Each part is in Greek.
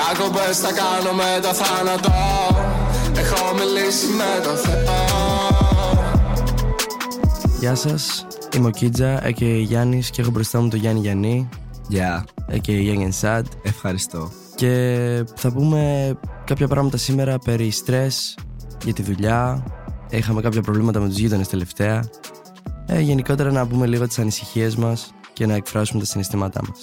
Διακοπές θα κάνω με το θάνατο. Έχω μιλήσει με το Θεό. Γεια σας, είμαι ο Κίτζα, και Γιάννης και έχω μπροστά μου τον Γιάννη Γιάννη Γεια, και Γιάννη Σαντ ευχαριστώ. και θα πούμε κάποια πράγματα σήμερα περί στρες για τη δουλειά. Είχαμε κάποια προβλήματα με τους γείτονες τελευταία. Ε, γενικότερα να πούμε λίγο τις ανησυχίες μας και να εκφράσουμε τα συναισθήματά μας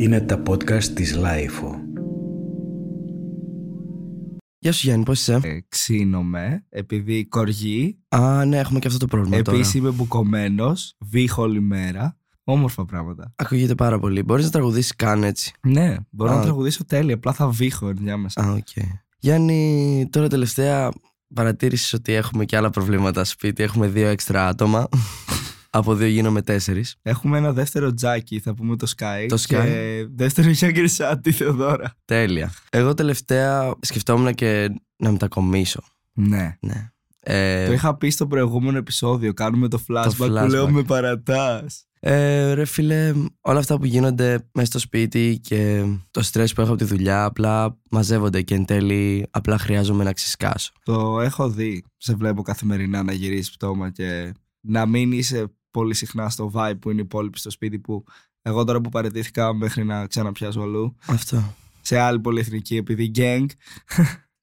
Είναι τα podcast της LiFO. Γεια σου Γιάννη, πώς είσαι; Ε, ξύνομαι επειδή κοριοί. Α, ναι, έχουμε και αυτό το πρόβλημα τώρα. Επίσης είμαι μπουκωμένος, βήχω όλη μέρα. Όμορφα πράγματα. Ακούγεται πάρα πολύ. Μπορείς να τραγουδήσεις καν έτσι; Ναι, μπορώ Α. να τραγουδήσω τέλεια. Απλά θα βήχω ενδιάμεσα. Α, οκ. Γιάννη, τώρα τελευταία παρατήρησες ότι έχουμε και άλλα προβλήματα σπίτι. Έχουμε δύο έξτρα άτομα. Από δύο γίνομαι τέσσερις. Έχουμε ένα δεύτερο τζάκι, θα πούμε το Sky. Το Sky; Και δεύτερο Γιάνγκερ Σάτ, τη Θεοδώρα. Τέλεια. Εγώ τελευταία σκεφτόμουν και να μετακομίσω. Ναι. Ναι. Ε, Το είχα πει στο προηγούμενο επεισόδιο. Κάνουμε το flashback, που flashback. λέω με παρατάς. ε, ρε φίλε, όλα αυτά που γίνονται μέσα στο σπίτι και το στρες που έχω από τη δουλειά απλά μαζεύονται και εν τέλει απλά χρειάζομαι να ξεσκάσω. Το έχω δει. Σε βλέπω καθημερινά να γυρίσεις πτώμα και να μην είσαι πολύ συχνά στο vibe που είναι οι υπόλοιποι στο σπίτι που εγώ τώρα που παραιτήθηκα μέχρι να ξαναπιάσω αλλού Αυτό. σε άλλη πολυεθνική επειδή gang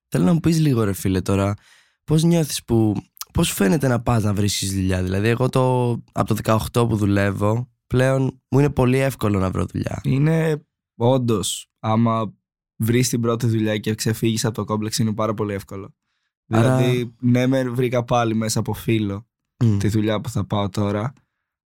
Θέλω να μου πεις λίγο ρε φίλε τώρα Πώς νιώθεις που Πώς φαίνεται να πας να βρίσκεις δουλειά; Δηλαδή εγώ το, από το 18 που δουλεύω Πλέον μου είναι πολύ εύκολο να βρω δουλειά είναι όντως άμα βρεις την πρώτη δουλειά και ξεφύγεις από το κόμπλεξ είναι πάρα πολύ εύκολο. Άρα- Δηλαδή, ναι, με βρήκα πάλι μέσα από φίλο Μμ. τη δουλειά που θα πάω τώρα.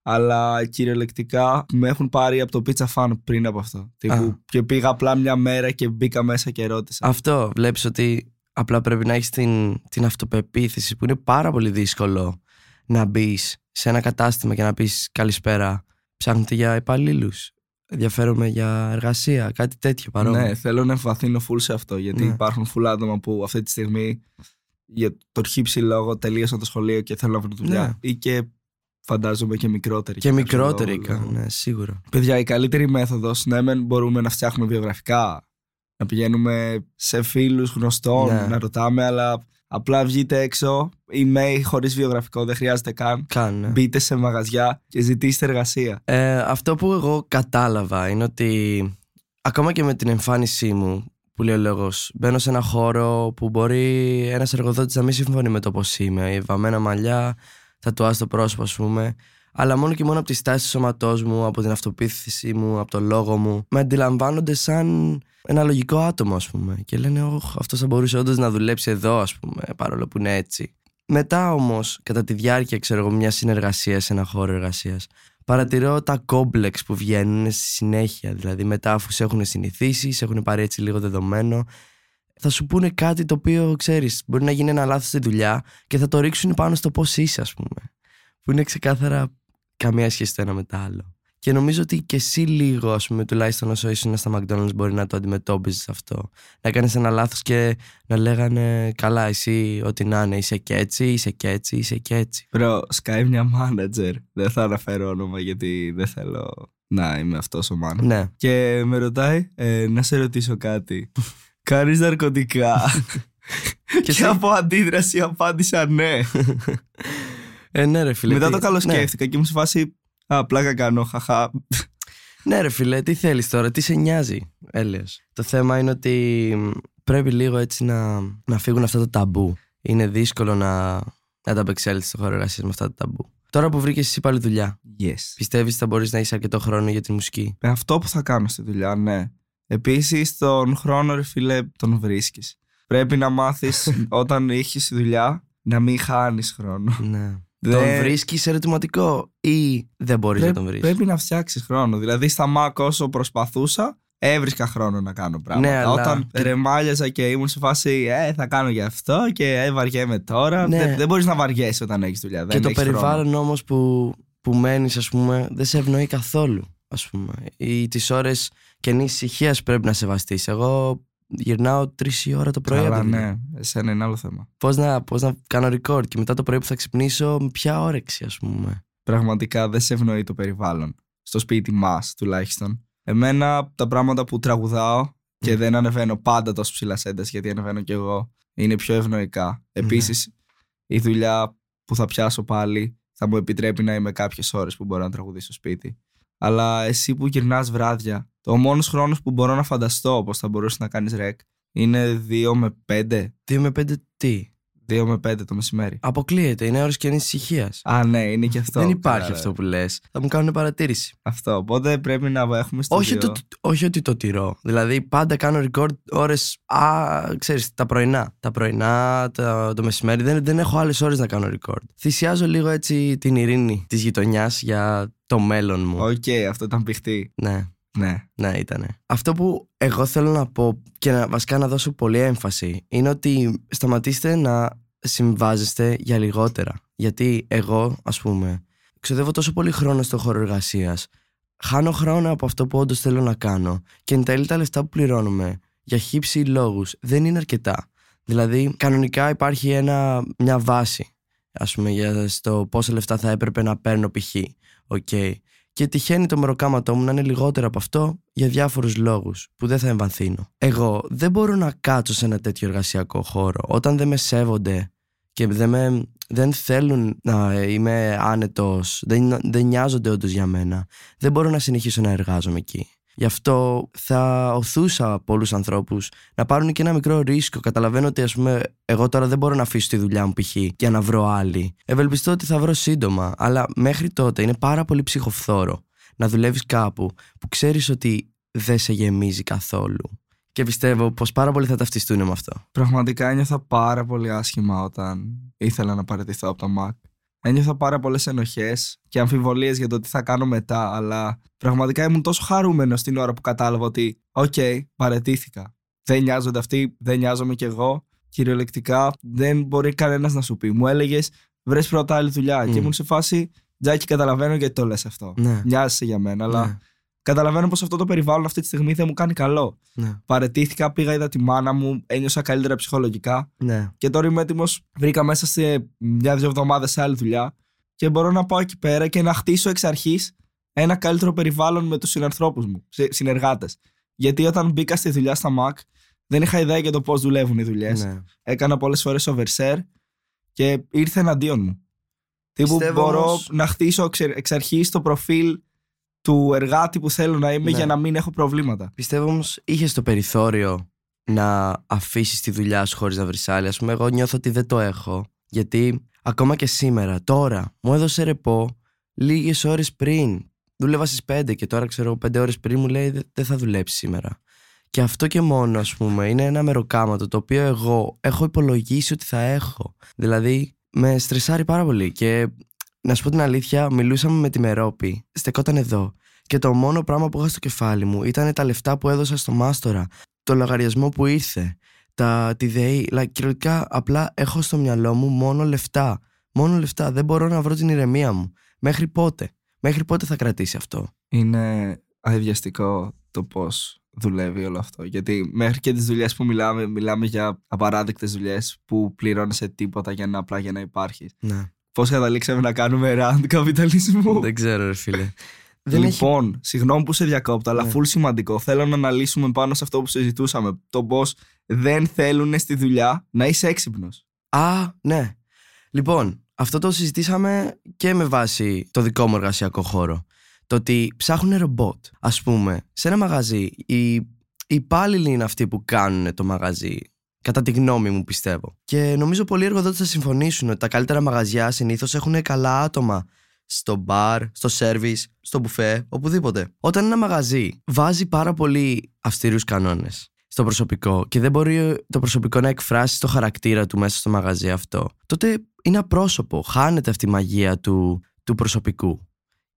Αλλά κυριολεκτικά με έχουν πάρει από το pizza fan πριν από αυτό. Τύπου, και πήγα απλά μια μέρα και μπήκα μέσα και ρώτησα. Αυτό βλέπεις ότι Απλά πρέπει να έχεις την, την αυτοπεποίθηση Που είναι πάρα πολύ δύσκολο Να μπεις σε ένα κατάστημα και να πεις Καλησπέρα Ψάχνετε για υπαλλήλους. Ενδιαφέρομαι για εργασία Κάτι τέτοιο παρόμοιο Ναι, θέλω να εμφαθύνω full σε αυτό. Γιατί Ναι. υπάρχουν full άτομα που αυτή τη στιγμή για το χύψη λόγο τελείωσαν το σχολείο και θέλουν να βρουν δουλειά. Ναι. Ή και φαντάζομαι και μικρότεροι. Και για κάποιο μικρότεροι λόγο, καν, δηλαδή. ναι, σίγουρα Παιδιά, η καλύτερη μέθοδος, ναι, μεν μπορούμε να φτιάχνουμε βιογραφικά, να πηγαίνουμε σε φίλους γνωστών, Ναι. να ρωτάμε, αλλά απλά βγείτε έξω, email χωρίς βιογραφικό, δεν χρειάζεται καν. Καν, ναι. Μπείτε σε μαγαζιά και ζητήστε εργασία. Ε, αυτό που εγώ κατάλαβα είναι ότι ακόμα και με την εμφάνισή μου που λέει ο λόγος. Μπαίνω σε ένα χώρο που μπορεί ένας εργοδότης να μην συμφωνεί με το πως είμαι. Βαμμένα μαλλιά, θα του το πρόσωπο ας πούμε. Αλλά μόνο και μόνο από τη στάση του σώματός μου, από την αυτοποίθηση μου, από το λόγο μου με αντιλαμβάνονται σαν ένα λογικό άτομο ας πούμε. Και λένε «Ωχ, αυτός θα μπορούσε όντως να δουλέψει εδώ ας πούμε παρόλο που είναι έτσι μετά όμως, κατά τη διάρκεια ξέρω εγώ, μιας συνεργασίας σε ένα χώρο εργασίας παρατηρώ τα κόμπλεξ που βγαίνουν στη συνέχεια. Δηλαδή, μετά, αφού σε έχουν συνηθίσει, σε έχουν πάρει έτσι λίγο δεδομένο, θα σου πούνε κάτι το οποίο ξέρεις. Μπορεί να γίνει ένα λάθος στη δουλειά και θα το ρίξουν πάνω στο πώς είσαι, ας πούμε. Που είναι ξεκάθαρα καμία σχέση το ένα με το άλλο. Και νομίζω ότι και εσύ λίγο, ας πούμε, τουλάχιστον όσο ήσουν στα McDonald's, μπορεί να το αντιμετώπιζες αυτό. Να κάνει ένα λάθος και να λέγανε Καλά, εσύ, ό,τι να είναι, είσαι και έτσι, είσαι και έτσι, είσαι και έτσι. Προ, σκάει μια manager. Δεν θα αναφέρω όνομα γιατί δεν θέλω να είμαι αυτός ο man. Ναι. Και με ρωτάει, ε, να σε ρωτήσω κάτι. Κάνεις ναρκωτικά; και εσύ; από αντίδραση απάντησα ναι. Ε, ναι, ρε φίλε. Μετά τι- το ναι. καλοσκέφτηκα και μου σε φάση. Α, πλάκα κάνω, χαχά. Ναι, ρε φίλε, τι θέλεις τώρα, τι σε νοιάζει, έλεος; Το θέμα είναι ότι μ, πρέπει λίγο έτσι να, να φύγουν αυτά τα ταμπού. Είναι δύσκολο να, να τα απεξέλθει στο χώρο εργασίας με αυτά τα ταμπού. Τώρα που βρήκες εσύ πάλι δουλειά, Yes. πιστεύεις ότι θα μπορείς να είσαι αρκετό χρόνο για τη μουσική; Ε, Αυτό που θα κάνω στη δουλειά, ναι. Επίσης, τον χρόνο, ρε φίλε, τον βρίσκεις. Πρέπει να μάθεις όταν έχεις δουλειά να μην χάνεις χρόνο. Ναι. Δεν- Τον βρίσκεις ερωτηματικό ή δεν μπορείς να Πρέ- τον βρεις; Πρέπει να φτιάξεις χρόνο. Δηλαδή, στα Mac όσο προσπαθούσα, έβρισκα χρόνο να κάνω πράγματα. Ναι, αλλά- Όταν ρεμάλιαζα και ήμουν σε φάση, Ε, θα κάνω γι' αυτό και ε, βαριέμαι τώρα. Ναι. Δεν, δεν μπορείς να βαριέσαι όταν έχεις δουλειά. Και δεν το έχεις χρόνο. περιβάλλον όμως που, που μένεις, ας πούμε, δεν σε ευνοεί καθόλου. Ας πούμε. Ή τις ώρες καινής ησυχίας πρέπει να σεβαστείς. Εγώ γυρνάω τρεις η ώρα το πρωί. από Καλά, τη δουλειά. ναι. Εσένα είναι άλλο θέμα. Πώς να, πώς να κάνω record και μετά το πρωί που θα ξυπνήσω με ποια όρεξη ας πούμε. Πραγματικά δεν σε ευνοεί το περιβάλλον. Στο σπίτι μας τουλάχιστον. Εμένα τα πράγματα που τραγουδάω και δεν ανεβαίνω πάντα τόσο ψηλά σε ένταση γιατί ανεβαίνω κι εγώ είναι πιο ευνοϊκά. Επίσης η δουλειά που θα πιάσω πάλι θα μου επιτρέπει να είμαι κάποιες ώρες που μπορώ να τραγουδήσω στο σπίτι. Αλλά εσύ που γυρνάς βράδια, το μόνος χρόνος που μπορώ να φανταστώ πώς θα μπορούσε να κάνεις rec είναι 2 με 5. 2 με 5 τι; 2 με 5 το μεσημέρι. Αποκλείεται, είναι ώρες κοινής ησυχίας. Α, ναι, είναι και αυτό. Δεν υπάρχει Καλά, αυτό ρε. που λες. Θα μου κάνουν παρατήρηση. Αυτό. Οπότε πρέπει να έχουμε στο Όχι, το, όχι ότι το τηρώ. Δηλαδή, πάντα κάνω record ώρες. Α, ξέρεις, τα πρωινά. Τα πρωινά, τα, το μεσημέρι. Δεν, δεν έχω άλλες ώρες να κάνω record. Θυσιάζω λίγο έτσι την ειρήνη της γειτονιάς για το μέλλον μου. Οκ, αυτό ήταν πηχτή. Ναι. Ναι. Ναι, ήτανε. Αυτό που εγώ θέλω να πω και να, βασικά να δώσω πολύ έμφαση είναι ότι σταματήστε να συμβάζεστε για λιγότερα. Γιατί εγώ, ας πούμε, ξοδεύω τόσο πολύ χρόνο στο χώρο εργασίας. Χάνω χρόνο από αυτό που όντως θέλω να κάνω και εν τέλει τα λεφτά που πληρώνουμε για χύψη λόγους δεν είναι αρκετά. Δηλαδή, κανονικά υπάρχει ένα, μια βάση, ας πούμε, για στο πόσα λεφτά θα έπρεπε να παίρνω π.χ. Οκ. Και τυχαίνει το μεροκάματό μου να είναι λιγότερο από αυτό για διάφορους λόγους που δεν θα εμβαθύνω. Εγώ δεν μπορώ να κάτσω σε ένα τέτοιο εργασιακό χώρο όταν δεν με σέβονται και δεν, με, δεν θέλουν να είμαι άνετος, δεν, δεν νοιάζονται όντως για μένα. Δεν μπορώ να συνεχίσω να εργάζομαι εκεί. Γι' αυτό θα ωθούσα πολλούς ανθρώπους να πάρουν και ένα μικρό ρίσκο. Καταλαβαίνω ότι ας πούμε εγώ τώρα δεν μπορώ να αφήσω τη δουλειά μου π.χ. για να βρω άλλη. Ευελπιστώ ότι θα βρω σύντομα, αλλά μέχρι τότε είναι πάρα πολύ ψυχοφθόρο να δουλεύεις κάπου που ξέρεις ότι δεν σε γεμίζει καθόλου. Και πιστεύω πως πάρα πολλοί θα ταυτιστούν με αυτό. Πραγματικά ένιωθα πάρα πολύ άσχημα όταν ήθελα να παραιτηθώ από το Mac. Ένιωθα πάρα πολλές ενοχές και αμφιβολίες για το τι θα κάνω μετά, αλλά πραγματικά ήμουν τόσο χαρούμενος την ώρα που κατάλαβα ότι, οκ, παραιτήθηκα. Δεν νοιάζονται αυτοί, δεν νοιάζομαι κι εγώ. Κυριολεκτικά δεν μπορεί κανένας να σου πει. Μου έλεγες, βρες πρώτα άλλη δουλειά. Μμ. Και ήμουν σε φάση, Τζάκι, καταλαβαίνω γιατί το λες αυτό. Ναι. Νοιάζεσαι για μένα, αλλά Ναι. Καταλαβαίνω πως αυτό το περιβάλλον αυτή τη στιγμή δεν μου κάνει καλό. Ναι. Παρετήθηκα, πήγα, είδα τη μάνα μου, ένιωσα καλύτερα ψυχολογικά. Ναι. Και τώρα είμαι έτοιμος. Βρήκα μέσα σε μια-δύο εβδομάδες άλλη δουλειά και μπορώ να πάω εκεί πέρα και να χτίσω εξ αρχής ένα καλύτερο περιβάλλον με τους συνανθρώπους μου, συνεργάτες. Γιατί όταν μπήκα στη δουλειά στα Mac, δεν είχα ιδέα για το πώς δουλεύουν οι δουλειές. ναι. Έκανα πολλές φορές overshare και ήρθε εναντίον μου. Τύπου Πιστεύω μπορώ όμως- να χτίσω εξ- εξ αρχής το προφίλ του εργάτη που θέλω να είμαι Ναι. για να μην έχω προβλήματα. Πιστεύω όμως είχες το περιθώριο να αφήσεις τη δουλειά σου χωρίς να βρεις άλλη. Α πούμε, εγώ νιώθω ότι δεν το έχω. Γιατί ακόμα και σήμερα, τώρα, μου έδωσε ρεπό λίγες ώρες πριν. Δούλευα στις 5 και τώρα ξέρω 5 ώρες πριν μου λέει «Δεν- δεν θα δουλέψεις σήμερα. Και αυτό και μόνο, ας πούμε, είναι ένα μεροκάματο το οποίο εγώ έχω υπολογίσει ότι θα έχω. Δηλαδή, με στρεσάρει πάρα πολύ. Και να σου πω την αλήθεια, μιλούσαμε με τη Μερόπη, στεκόταν εδώ. Και το μόνο πράγμα που είχα στο κεφάλι μου ήταν τα λεφτά που έδωσα στο μάστορα, το λογαριασμό που ήρθε, τα, τη ΔΕΗ. Like, κυριολεκτικά απλά έχω στο μυαλό μου μόνο λεφτά. Μόνο λεφτά. Δεν μπορώ να βρω την ηρεμία μου. Μέχρι πότε; Μέχρι πότε θα κρατήσει αυτό; είναι αδιαστικό το πώς δουλεύει όλο αυτό. Γιατί μέχρι και τις δουλειές που μιλάμε, μιλάμε για απαράδεκτες δουλειές που πληρώνεσαι τίποτα για να απλά για να υπάρχεις. Ναι. Πώς καταλήξαμε να κάνουμε ραντ καπιταλισμού. Δεν ξέρω, ρε φίλε. Δεν έχει... λοιπόν, συγγνώμη που σε διακόπτω, αλλά Ναι. full σημαντικό. Θέλω να αναλύσουμε πάνω σε αυτό που συζητούσαμε. Το πώς δεν θέλουν στη δουλειά να είσαι έξυπνος. Α, ναι. Λοιπόν, αυτό το συζητήσαμε και με βάση το δικό μου εργασιακό χώρο. Το ότι ψάχνουν ρομπότ. Α πούμε, σε ένα μαγαζί, οι, οι υπάλληλοι είναι αυτοί που κάνουν το μαγαζί. Κατά τη γνώμη μου, πιστεύω. Και νομίζω πολλοί εργοδότες θα συμφωνήσουν ότι τα καλύτερα μαγαζιά συνήθως έχουν καλά άτομα. Στο μπαρ, στο σερβις, στο μπουφέ, οπουδήποτε. Όταν ένα μαγαζί βάζει πάρα πολύ αυστηρούς κανόνες στο προσωπικό και δεν μπορεί το προσωπικό να εκφράσει το χαρακτήρα του μέσα στο μαγαζί αυτό, τότε είναι απρόσωπο. Χάνεται αυτή η μαγεία του, του προσωπικού.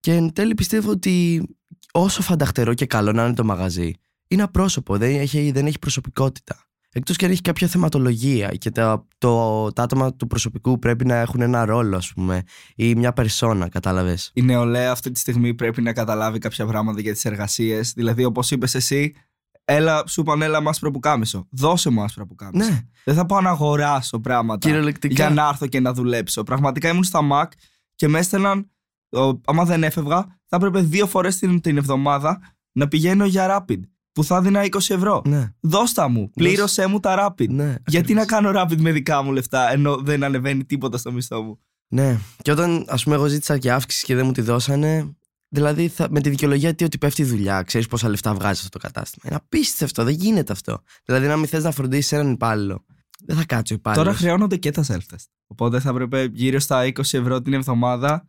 Και εν τέλει πιστεύω ότι όσο φανταχτερό και καλό να είναι το μαγαζί, είναι απρόσωπο, δεν έχει, δεν έχει προσωπικότητα. Εκτός και αν έχει κάποια θεματολογία και τα, το, τα άτομα του προσωπικού πρέπει να έχουν ένα ρόλο, ας πούμε, ή μια περσόνα, κατάλαβες. Η νεολαία αυτή τη στιγμή πρέπει να καταλάβει κάποια πράγματα για τις εργασίες. Δηλαδή, όπως είπες εσύ, έλα, σου είπαν έλα μου άσπρο πουκάμισο. Δώσε μου άσπρο πουκάμισο. Ναι, Δεν θα πάω να αγοράσω πράγματα κυριολεκτικά. για να έρθω και να δουλέψω. Πραγματικά ήμουν στα Mac και με έστελναν, ο- άμα δεν έφευγα, θα έπρεπε δύο φορές την, την εβδομάδα να πηγαίνω για rapid που θα δίνα 20 ευρώ. Ναι, Δώστα μου, πλήρωσέ μου τα rapid. ναι. Γιατί ακριβώς. να κάνω rapid με δικά μου λεφτά ενώ δεν ανεβαίνει τίποτα στο μισθό μου. Ναι. Και όταν ας πούμε εγώ ζήτησα και αύξηση και δεν μου τη δώσανε. Δηλαδή θα, με τη δικαιολογία τι ότι πέφτει η δουλειά, ξέρεις πόσα λεφτά βγάζεις αυτό το κατάστημα. Είναι απίστευτο, δεν γίνεται αυτό. Δηλαδή, να μην θες να φροντίσεις έναν υπάλληλο, δεν θα κάτσει ο υπάλληλος. Τώρα χρεώνονται και τα self-test. Οπότε θα έπρεπε γύρω στα 20 ευρώ την εβδομάδα,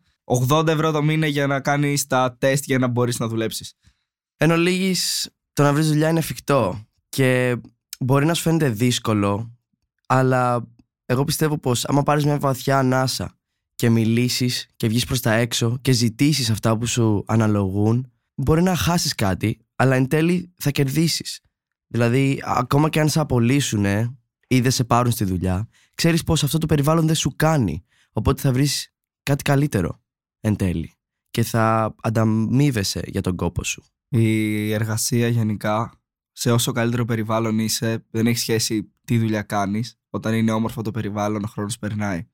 80 ευρώ το μήνα για να κάνει τα τεστ για να μπορείς να δουλέψεις. Εν ολίγης, το να βρεις δουλειά είναι εφικτό και μπορεί να σου φαίνεται δύσκολο, αλλά εγώ πιστεύω πως άμα πάρεις μια βαθιά ανάσα και μιλήσεις και βγεις προς τα έξω και ζητήσεις αυτά που σου αναλογούν, μπορεί να χάσεις κάτι, αλλά εν τέλει θα κερδίσεις. Δηλαδή, ακόμα και αν σε απολύσουν ή δεν σε πάρουν στη δουλειά, ξέρεις πως αυτό το περιβάλλον δεν σου κάνει. Οπότε θα βρεις κάτι καλύτερο εν τέλει. Και θα ανταμείβεσαι για τον κόπο σου. Η εργασία γενικά, σε όσο καλύτερο περιβάλλον είσαι, δεν έχει σχέση τι δουλειά κάνεις. Όταν είναι όμορφο το περιβάλλον, ο χρόνος περνάει.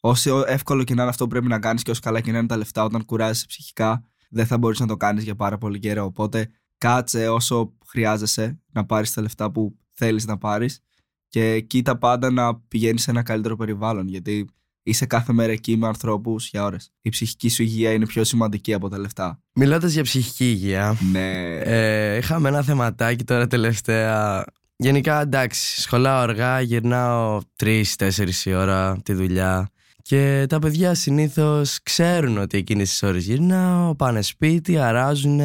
Όσο εύκολο και να είναι αυτό που πρέπει να κάνεις και όσο καλά και να είναι τα λεφτά, όταν κουράζεσαι ψυχικά, δεν θα μπορείς να το κάνεις για πάρα πολύ καιρό. Οπότε κάτσε όσο χρειάζεσαι να πάρεις τα λεφτά που θέλεις να πάρεις και κοίτα πάντα να πηγαίνεις σε ένα καλύτερο περιβάλλον. Γιατί είσαι κάθε μέρα εκεί με ανθρώπους για ώρες. Η ψυχική σου υγεία είναι πιο σημαντική από τα λεφτά. Μιλώντας για ψυχική υγεία, Ναι. ε, είχαμε ένα θεματάκι τώρα τελευταία. Γενικά εντάξει, σχολάω αργά, γυρνάω 3-4 η ώρα τη δουλειά. Και τα παιδιά συνήθως ξέρουν ότι εκείνες τις ώρες γυρνάω, πάνε σπίτι, αράζουν,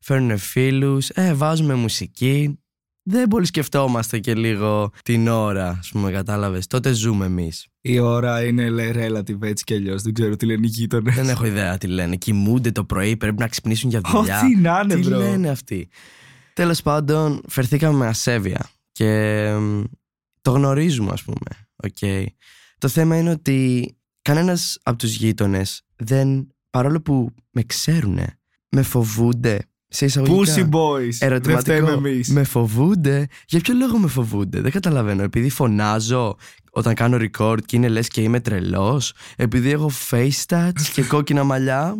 φέρνουν φίλους, ε, βάζουμε μουσική. Δεν πολύ σκεφτόμαστε και λίγο την ώρα, ας πούμε, κατάλαβες. Τότε ζούμε εμείς. Η ώρα είναι λέει, relative έτσι κι αλλιώς. Δεν ξέρω τι λένε οι γείτονες. Δεν έχω ιδέα τι λένε. Κοιμούνται το πρωί, πρέπει να ξυπνήσουν για δουλειά. Ό,τι να είναι, Τι bro. λένε αυτοί. Τέλος πάντων, φερθήκαμε με ασέβεια και μ, το γνωρίζουμε, ας πούμε. Οκ. Το θέμα είναι ότι κανένας από τους γείτονες δεν, παρόλο που με ξέρουν, με φοβούνται. Σε εισαγωγικά. Pussy boys. Ερωτηματικό. Δεν φταίμε εμείς. Με φοβούνται; Για ποιο λόγο με φοβούνται; Δεν καταλαβαίνω. Επειδή φωνάζω όταν κάνω record και είναι λες και είμαι τρελός. Επειδή έχω face touch και κόκκινα μαλλιά.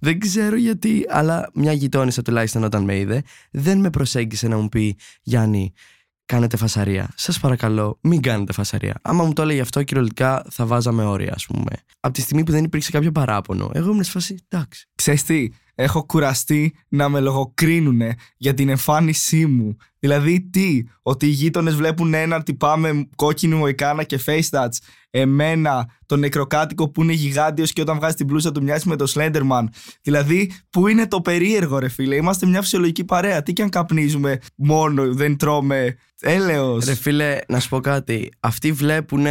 Δεν ξέρω γιατί. Αλλά μια γειτόνισσα τουλάχιστον όταν με είδε δεν με προσέγγισε να μου πει Γιάννη κάνετε φασαρία. Σας παρακαλώ μην κάνετε φασαρία. Άμα μου το έλεγε αυτό κυριολεκτικά θα βάζαμε όρια ας πούμε. Από τη στιγμή που δεν υπήρξε κάποιο παράπονο. Εγώ ήμουν σε φάση εντάξει. Ξέρεις τι, έχω κουραστεί να με λογοκρίνουν για την εμφάνισή μου. Δηλαδή τι, ότι οι γείτονες βλέπουν έναν τυπά με κόκκινη μοϊκάνα και face touch. Εμένα, τον νεκροκάτοικο που είναι γιγάντιος και όταν βγάζει την πλούσα του μοιάζει με το Slenderman. Δηλαδή, πού είναι το περίεργο, ρε φίλε; Είμαστε μια φυσιολογική παρέα. Τι και αν καπνίζουμε μόνο, δεν τρώμε. Έλεος. Ρε φίλε, να σου πω κάτι. Αυτοί βλέπουν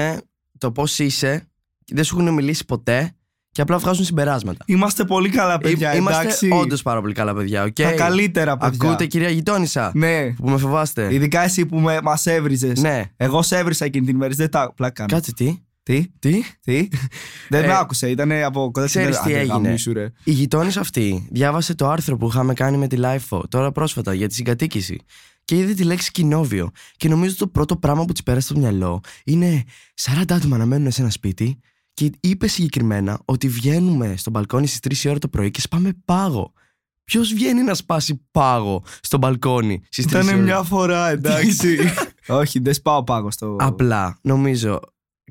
το πώς είσαι, δεν σου έχουν μιλήσει ποτέ και απλά βγάζουν συμπεράσματα. Είμαστε πολύ καλά παιδιά, Εί- Είμαστε εντάξει. όντως πάρα πολύ καλά παιδιά, οκ. Τα καλύτερα παιδιά. Ακούτε, κυρία γειτόνισσα, Ναι. που με φοβάστε. Ειδικά εσύ που με, μας έβριζες. Ναι. Εγώ σε έβρισα εκείνη την ημέρα. Δεν τα πλάκα κάνω. Κάτσε τι; Τι, Τι; τι; Δεν Ε, με άκουσε. Ήταν από κοντά στην ξέρεις τι Άντε, έγινε. γαμίσου, ρε. Η γειτόνισσα αυτή διάβασε το άρθρο που είχαμε κάνει με τη LiFO τώρα πρόσφατα για τη συγκατοίκηση. Και είδε τη λέξη κοινόβιο. Και νομίζω ότι το πρώτο πράγμα που της πέρασε στο μυαλό είναι 40 άτομα να μένουν σε ένα σπίτι. Και είπε συγκεκριμένα ότι βγαίνουμε στο μπαλκόνι στις 3 η ώρα το πρωί και σπάμε πάγο. Ποιος βγαίνει να σπάσει πάγο στο μπαλκόνι στις 3 η ώρα; Ήταν μια φορά, εντάξει. Όχι, δεν σπάω πάγο στο. Απλά νομίζω.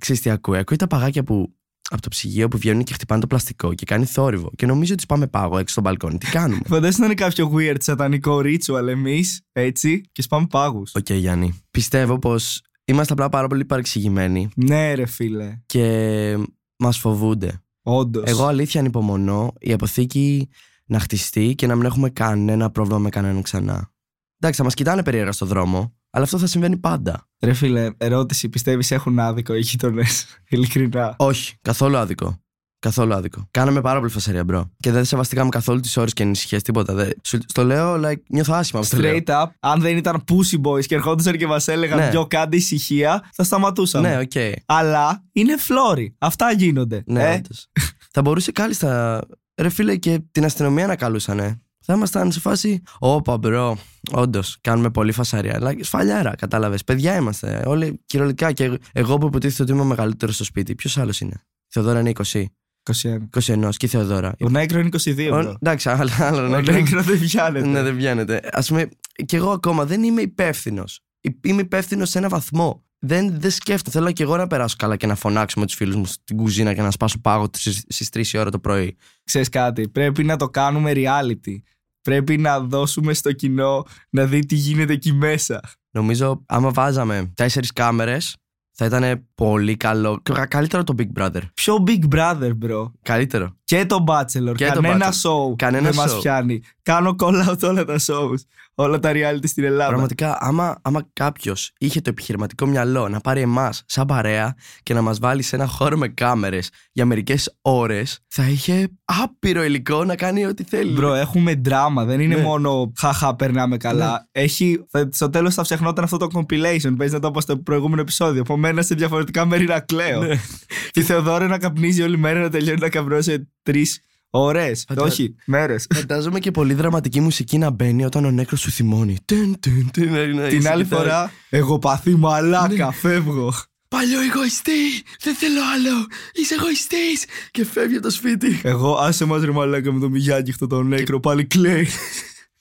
Ξέρεις τι ακούω. Ακούει τα παγάκια που από το ψυγείο που βγαίνουν και χτυπάνε το πλαστικό και κάνει θόρυβο. Και νομίζω ότι σπάμε πάγο έξω στο μπαλκόνι. Τι κάνουμε; Φαντάζεσαι να είναι κάποιο weird σατανικό ritual εμείς, έτσι, και σπάμε πάγους. ΟΚ, Γιάννη. Πιστεύω πως είμαστε απλά πάρα πολύ παρεξηγημένοι Ναι, ρε φίλε. και μας φοβούνται. Όντως. Εγώ αλήθεια ανυπομονώ η αποθήκη να χτιστεί και να μην έχουμε κανένα πρόβλημα με κανέναν ξανά. Εντάξει, θα μας κοιτάνε περίεργα στο δρόμο, αλλά αυτό θα συμβαίνει πάντα. Ρε φίλε, ερώτηση. Πιστεύεις έχουν άδικο οι γείτονες. Ειλικρινά; Όχι, καθόλου άδικο. Καθόλου άδικο. Κάναμε πάρα πολύ φασαρία, bro. Και δεν σεβαστήκαμε καθόλου τις ώρες και ανησυχίες, τίποτα. Δεν... Σου- Στο λέω, like, νιώθω άσχημα. που το λέω. Straight up, αν δεν ήταν pussy boys και ερχόντουσαν και μας έλεγαν Ναι. δυο κάντε ησυχία, θα σταματούσαμε. Ναι, ΟΚ. Αλλά είναι φλώροι. Αυτά γίνονται. Ναι, ε; όντως. θα μπορούσε κάλλιστα. Ρε φίλε, και την αστυνομία να καλούσανε. Θα ήμασταν σε φάση. Όπα, bro. Όντως, κάνουμε πολύ φασαρία. Αλλά σφαλιάρα, κατάλαβες. Παιδιά είμαστε. Όλοι κυριολεκτικά. Και εγώ που υποτίθεται ότι είμαι μεγαλύτερος στο σπίτι. Ποιος άλλος είναι; Η Θεοδόρα είναι 20. 21. 21 και η Θεοδώρα. Ο Νέκρο είναι 22. Ο- bro. Εντάξει, άλλο, άλλο Ο νεκρό. Νέκρο δεν πιάνεται. Ναι, δεν βγαίνετε. Α πούμε, κι εγώ ακόμα δεν είμαι υπεύθυνος. Είμαι υπεύθυνος σε ένα βαθμό. Δεν, δεν σκέφτομαι. Θέλω κι εγώ να περάσω καλά και να φωνάξω με τους φίλους μου στην κουζίνα και να σπάσω πάγο στις 3 η ώρα το πρωί. Ξέρεις κάτι, πρέπει να το κάνουμε reality. Πρέπει να δώσουμε στο κοινό να δει τι γίνεται εκεί μέσα. Νομίζω, άμα βάζαμε τέσσερις κάμερες, θα ήταν πολύ καλό. Κα- Καλύτερο το Big Brother. Πιο Big Brother, bro. Καλύτερο. Και το Bachelor. Και το Κανένα Bachelor. show Κανένα δεν μας show. πιάνει. Κάνω call out όλα τα shows. Όλα τα reality στην Ελλάδα. Πραγματικά, άμα, άμα κάποιος είχε το επιχειρηματικό μυαλό να πάρει εμάς σαν παρέα και να μας βάλει σε ένα χώρο με κάμερες για μερικές ώρες, θα είχε άπειρο υλικό να κάνει ό,τι θέλει. Μπρο, έχουμε δράμα. Δεν είναι Ναι. μόνο χαχά, περνάμε καλά. Έχει, θα, στο τέλος θα φτιαχνόταν αυτό το compilation. Παίζει να το πω στο προηγούμενο επεισόδιο. Από μένα σε διαφορετικά μέρη να κλαίω. Ναι. Και η Θεοδόρα να καπνίζει όλη μέρα να τελειώνει να καπνώ σε τρεις ώρε. Φαντα- Όχι, μέρες. Φαντάζομαι και πολύ δραματική μουσική να μπαίνει όταν ο νέκρος σου θυμώνει. Τουν, τουν, τουν, να- να Την είσαι άλλη κοιτάει. φορά, εγώ παθή μαλάκα, φεύγω. Παλιό εγωιστή! Δεν θέλω άλλο! Είσαι εγωιστής! Και φεύγει από το σπίτι. Εγώ άσε μας ρε μαλάκα με το μιγιάκι αυτό το νέκρο, πάλι κλαίει.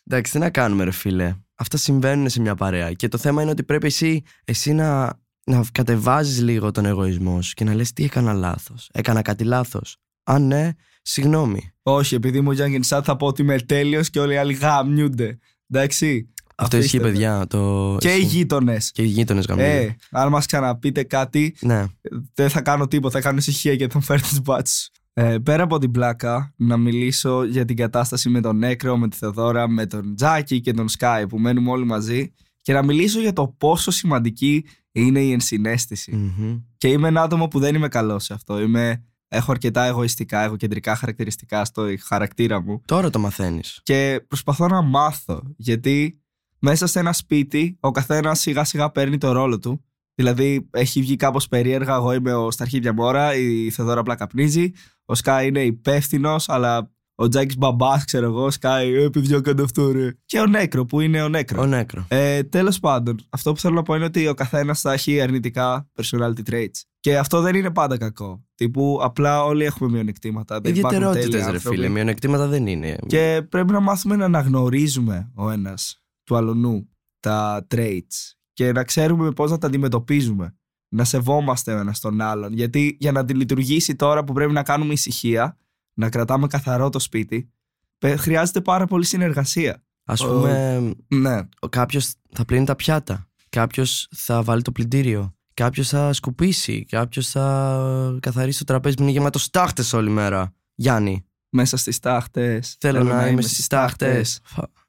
Εντάξει, τι να κάνουμε, ρε φίλε. Αυτά συμβαίνουν σε μια παρέα. Και το θέμα είναι ότι πρέπει εσύ, εσύ να, να κατεβάζεις λίγο τον εγωισμός σου και να λες τι έκανα λάθος. Έκανα κάτι λάθος. Αν ναι, συγγνώμη. Όχι, επειδή μου Γιάνγκεν Σάτ θα πω ότι είμαι τέλειος και όλοι οι άλλοι γαμιούνται. Εντάξει. Αυτό ισχύει, Αφήστε με. παιδιά. Το... Και οι ισχύει. γείτονες. Και οι γείτονες Ε, αν μας ξαναπείτε κάτι, Ναι. δεν θα κάνω τίποτα. Θα κάνω ησυχία και θα μου φέρει τις μπάτσε. Ε, πέρα από την πλάκα, να μιλήσω για την κατάσταση με τον Νέκρο, με τη Θεοδόρα, με τον Τζάκι και τον Σκάι που μένουμε όλοι μαζί και να μιλήσω για το πόσο σημαντική είναι η ενσυναίσθηση. Μμμ. Και είμαι ένα άτομο που δεν είμαι καλός σε αυτό. Είμαι, έχω αρκετά εγωιστικά, έχω κεντρικά χαρακτηριστικά στο χαρακτήρα μου Τώρα το μαθαίνεις. και προσπαθώ να μάθω γιατί μέσα σε ένα σπίτι ο καθένας σιγά σιγά παίρνει το ρόλο του. Δηλαδή έχει βγει κάπως περίεργα. Εγώ είμαι ο στα αρχίδια μόρα, η Θεδόρα απλά καπνίζει. Ο Σκάι είναι υπεύθυνος, αλλά ο Τζάκης μπαμπάς, ξέρω εγώ, Σκάι, ε, παιδιά, κάντε αυτό, ρε. Και ο Νέκρο, που είναι ο Νέκρο. Ο νέκρο. Ε, Τέλος πάντων, αυτό που θέλω να πω είναι ότι ο καθένας θα έχει αρνητικά personality traits. Και αυτό δεν είναι πάντα κακό. Τύπου απλά όλοι έχουμε μειονεκτήματα. Δεν υπάρχουν Ιδιαιτερότητες, τέλειοι ρε άνθρωποι. φίλε. Μειονεκτήματα δεν είναι. Και πρέπει να μάθουμε να αναγνωρίζουμε ο ένας του αλωνού τα traits και να ξέρουμε πώς να τα αντιμετωπίζουμε. Να σεβόμαστε ο ένας τον άλλον. Γιατί για να λειτουργήσει τώρα που πρέπει να κάνουμε ησυχία, να κρατάμε καθαρό το σπίτι, πε- χρειάζεται πάρα πολύ συνεργασία. Α πούμε, Ναι. κάποιος θα πλύνει τα πιάτα. Κάποιος θα βάλει το πλυντήριο. Κάποιος θα σκουπίσει. Κάποιος θα καθαρίσει το τραπέζι που είναι γεμάτο στάχτες όλη μέρα. Γιάννη, Μέσα στις τάχτε. θέλω, να, είμαι στις τάχτε.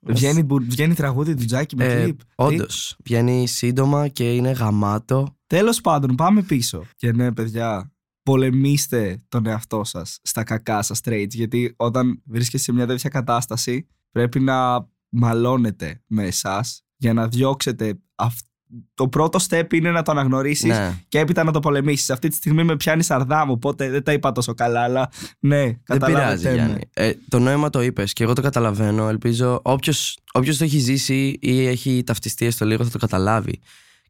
Βγαίνει, μπου- βγαίνει τραγούδι του Τζάκη με Ε, κλιπ. Όντως. Βγαίνει σύντομα και είναι γαμάτο. Τέλος πάντων, πάμε πίσω. Και ναι, παιδιά, πολεμήστε τον εαυτό σας στα κακά σα traits. Γιατί όταν βρίσκεσαι σε μια τέτοια κατάσταση, πρέπει να μαλώνετε με εσάς για να διώξετε. αυ- Το πρώτο step είναι να το αναγνωρίσεις Ναι. και έπειτα να το πολεμήσεις. Αυτή τη στιγμή με πιάνει σαρδά μου, οπότε δεν τα είπα τόσο καλά, αλλά ναι, Δεν καταλάβετε. πειράζει, με. Γιάννη. Ε, το νόημα το είπες και εγώ το καταλαβαίνω. Ελπίζω όποιος το έχει ζήσει ή έχει ταυτιστεί στο λίγο θα το καταλάβει.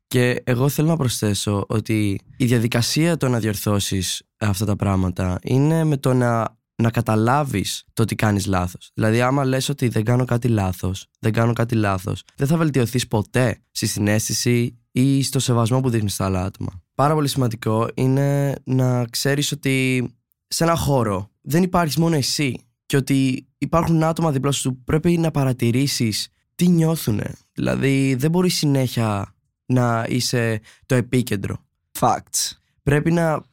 Και εγώ θέλω να προσθέσω ότι η διαδικασία το να διορθώσεις αυτά τα πράγματα είναι με το να, να καταλάβεις το ότι κάνεις λάθος. Δηλαδή, άμα λες ότι δεν κάνω κάτι λάθος, δεν κάνω κάτι λάθος, δεν θα βελτιωθείς ποτέ στη συνέστηση ή στο σεβασμό που δείχνεις στα άλλα άτομα. Πάρα πολύ σημαντικό είναι να ξέρεις ότι σε ένα χώρο δεν υπάρχεις μόνο εσύ και ότι υπάρχουν άτομα δίπλα σου που πρέπει να παρατηρήσεις τι νιώθουν. Δηλαδή δεν μπορείς συνέχεια να είσαι το επίκεντρο. Facts. Πρέπει να,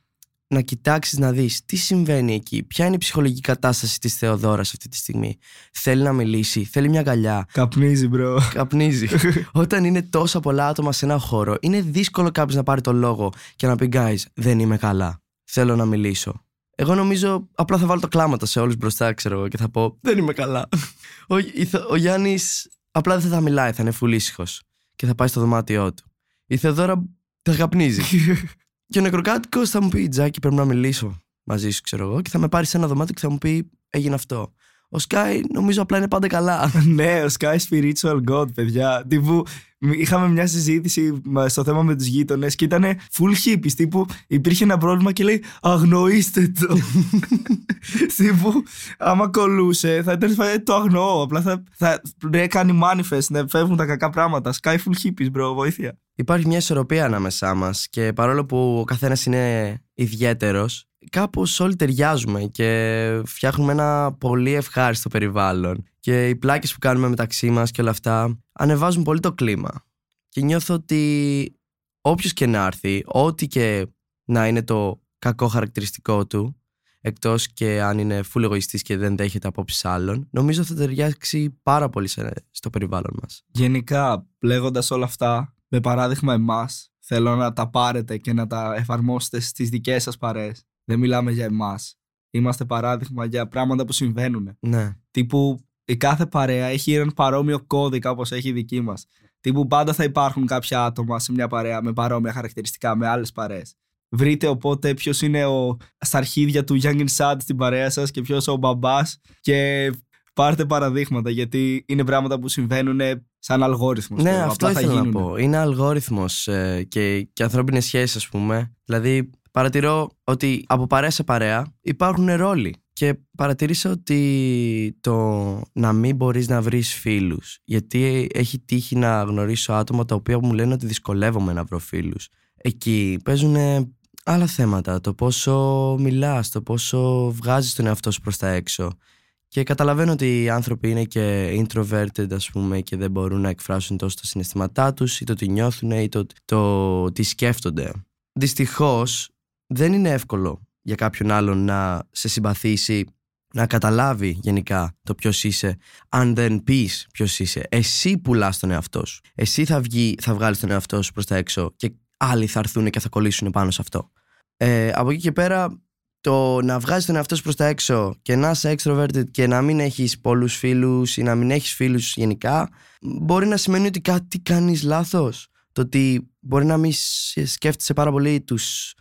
να κοιτάξεις να δεις τι συμβαίνει εκεί, ποια είναι η ψυχολογική κατάσταση της Θεοδόρας αυτή τη στιγμή. Θέλει να μιλήσει, θέλει μια αγκαλιά, Καπνίζει, bro. καπνίζει. Όταν είναι τόσα πολλά άτομα σε ένα χώρο, είναι δύσκολο κάποιος να πάρει το λόγο και να πει: Guys, δεν είμαι καλά. Θέλω να μιλήσω. Εγώ νομίζω απλά θα βάλω τα κλάματα σε όλους μπροστά, ξέρω εγώ, και θα πω: Δεν είμαι καλά. Ο, η Θε- ο Γιάννης απλά δεν θα μιλάει, θα είναι φουλήσυχος και θα πάει στο δωμάτιό του. Η Θεοδόρα θα καπνίζει. και ο νεκροκάτοικος θα μου πει: Τζάκι, πρέπει να μιλήσω μαζί σου, ξέρω εγώ, και θα με πάρει σε ένα δωμάτιο και θα μου πει: Έγινε αυτό. Ο Sky νομίζω απλά είναι πάντα καλά. ναι, ο Sky Spiritual God, παιδιά. Τύπου είχαμε μια συζήτηση στο θέμα με τους γείτονες και ήταν full hippies. Τύπου υπήρχε ένα πρόβλημα και λέει Αγνοήστε το. τύπου, άμα κολούσε, θα ήταν «Ε, το αγνοώ. Απλά θα, θα ναι, κάνει manifest, να φεύγουν τα κακά πράγματα. Sky full hippies, bro, βοήθεια. Υπάρχει μια ισορροπία ανάμεσά μας και παρόλο που ο καθένας είναι ιδιαίτερος, κάπως όλοι ταιριάζουμε και φτιάχνουμε ένα πολύ ευχάριστο περιβάλλον. Και οι πλάκες που κάνουμε μεταξύ μας και όλα αυτά ανεβάζουν πολύ το κλίμα. Και νιώθω ότι όποιος και να έρθει, ό,τι και να είναι το κακό χαρακτηριστικό του, εκτός και αν είναι full εγωιστής και δεν δέχεται απόψεις άλλων, νομίζω θα ταιριάξει πάρα πολύ στο περιβάλλον μας. Γενικά, λέγοντας όλα αυτά, με παράδειγμα εμάς, θέλω να τα πάρετε και να τα εφαρμόσετε στις δικές σας παρέες. Δεν μιλάμε για εμάς. Είμαστε παράδειγμα για πράγματα που συμβαίνουν. Ναι. Τύπου η κάθε παρέα έχει έναν παρόμοιο κώδικα όπως έχει η δική μας. Τύπου πάντα θα υπάρχουν κάποια άτομα σε μια παρέα με παρόμοια χαρακτηριστικά με άλλες παρέες. Βρείτε οπότε ποιος είναι ο, στα αρχίδια του Young Sad στην παρέα σας και ποιος ο μπαμπάς και πάρτε παραδείγματα γιατί είναι πράγματα που συμβαίνουν σαν αλγόριθμος. Ναι, αυτό ήθελα να πω. Είναι αλγόριθμος ε, και, και ανθρώπινες σχέσεις, ας πούμε. Δηλαδή, παρατηρώ ότι από παρέα σε παρέα υπάρχουν ρόλοι. Και παρατηρήσα ότι το να μην μπορείς να βρεις φίλους γιατί έχει τύχει να γνωρίσω άτομα τα οποία μου λένε ότι δυσκολεύομαι να βρω φίλους. Εκεί παίζουν άλλα θέματα, το πόσο μιλάς, το πόσο βγάζεις τον εαυτό σου προς τα έξω. Και καταλαβαίνω ότι οι άνθρωποι είναι και introverted ας πούμε και δεν μπορούν να εκφράσουν τόσο τα συναισθήματά τους ή το τι νιώθουν ή το, το τι σκέφτονται. Δυστυχώς δεν είναι εύκολο για κάποιον άλλον να σε συμπαθήσει, να καταλάβει γενικά το ποιος είσαι, αν δεν πεις ποιος είσαι. Εσύ πουλάς τον εαυτό σου. Εσύ θα, βγει, θα βγάλεις τον εαυτό σου προς τα έξω και άλλοι θα έρθουν και θα κολλήσουν πάνω σε αυτό. Ε, από εκεί και πέρα, το να βγάζεις τον εαυτό σου προς τα έξω και να είσαι extroverted και να μην έχεις πολλούς φίλους ή να μην έχεις φίλους γενικά, μπορεί να σημαίνει ότι κάτι κάνεις λάθος. Το ότι μπορεί να μην σκέφτεσαι πάρα πολύ τους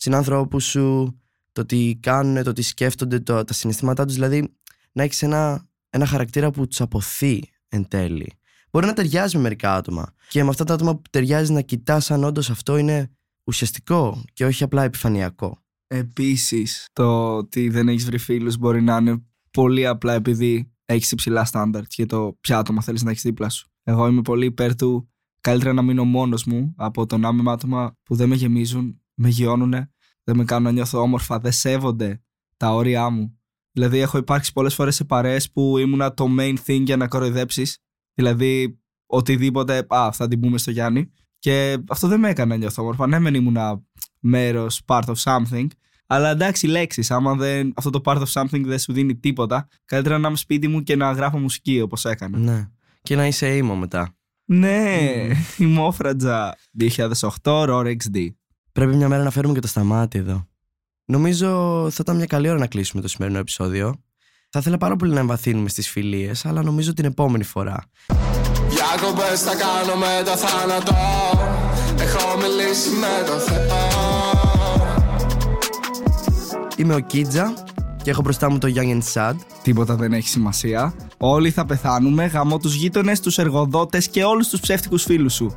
συνάνθρωπου σου, το τι κάνουν, το τι σκέφτονται, το, τα συναισθήματά τους. Δηλαδή, να έχεις ένα, ένα χαρακτήρα που τους αποθεί εν τέλει. Μπορεί να ταιριάζει με μερικά άτομα. Και με αυτά τα άτομα που ταιριάζει να κοιτάς αν όντως αυτό είναι ουσιαστικό και όχι απλά επιφανειακό. Επίσης, το ότι δεν έχεις βρει φίλους μπορεί να είναι πολύ απλά επειδή έχεις υψηλά στάνταρτ και το ποια άτομα θέλεις να έχεις δίπλα σου. Εγώ είμαι πολύ υπέρ του καλύτερα να μείνω μόνος μου από το να είμαι με άτομα που δεν με γεμίζουν, με γιώνουν δεν με κάνουν να νιώθω όμορφα, δεν σέβονται τα όρια μου. Δηλαδή, έχω υπάρξει πολλές φορές σε παρέες που ήμουνα το main thing για να κοροϊδέψεις. Δηλαδή, οτιδήποτε, α, θα την πούμε στο Γιάννη. Και αυτό δεν με έκανε να νιώθω όμορφα. Ναι, μεν ήμουνα μέρος, part of something. Αλλά εντάξει, λέξεις. Άμα δεν, αυτό το part of something δεν σου δίνει τίποτα, καλύτερα να είμαι σπίτι μου και να γράφω μουσική όπως έκανα. Ναι. Και να είσαι ήμο μετά. Ναι, η Μόφρατζα 2008 ROR XD. Πρέπει μια μέρα να φέρουμε και το σταμάτη εδώ. Νομίζω θα ήταν μια καλή ώρα να κλείσουμε το σημερινό επεισόδιο. Θα ήθελα πάρα πολύ να εμβαθύνουμε στις φιλίες, αλλά νομίζω την επόμενη φορά. Διακοπές θα κάνω με το θάνατο Έχω μιλήσει με το Θεό Είμαι ο Κίτζα και έχω μπροστά μου το Young and Sad. Τίποτα δεν έχει σημασία. Όλοι θα πεθάνουμε, γαμώ τους γείτονες, τους εργοδότες και όλους τους ψεύτικους φίλους σου.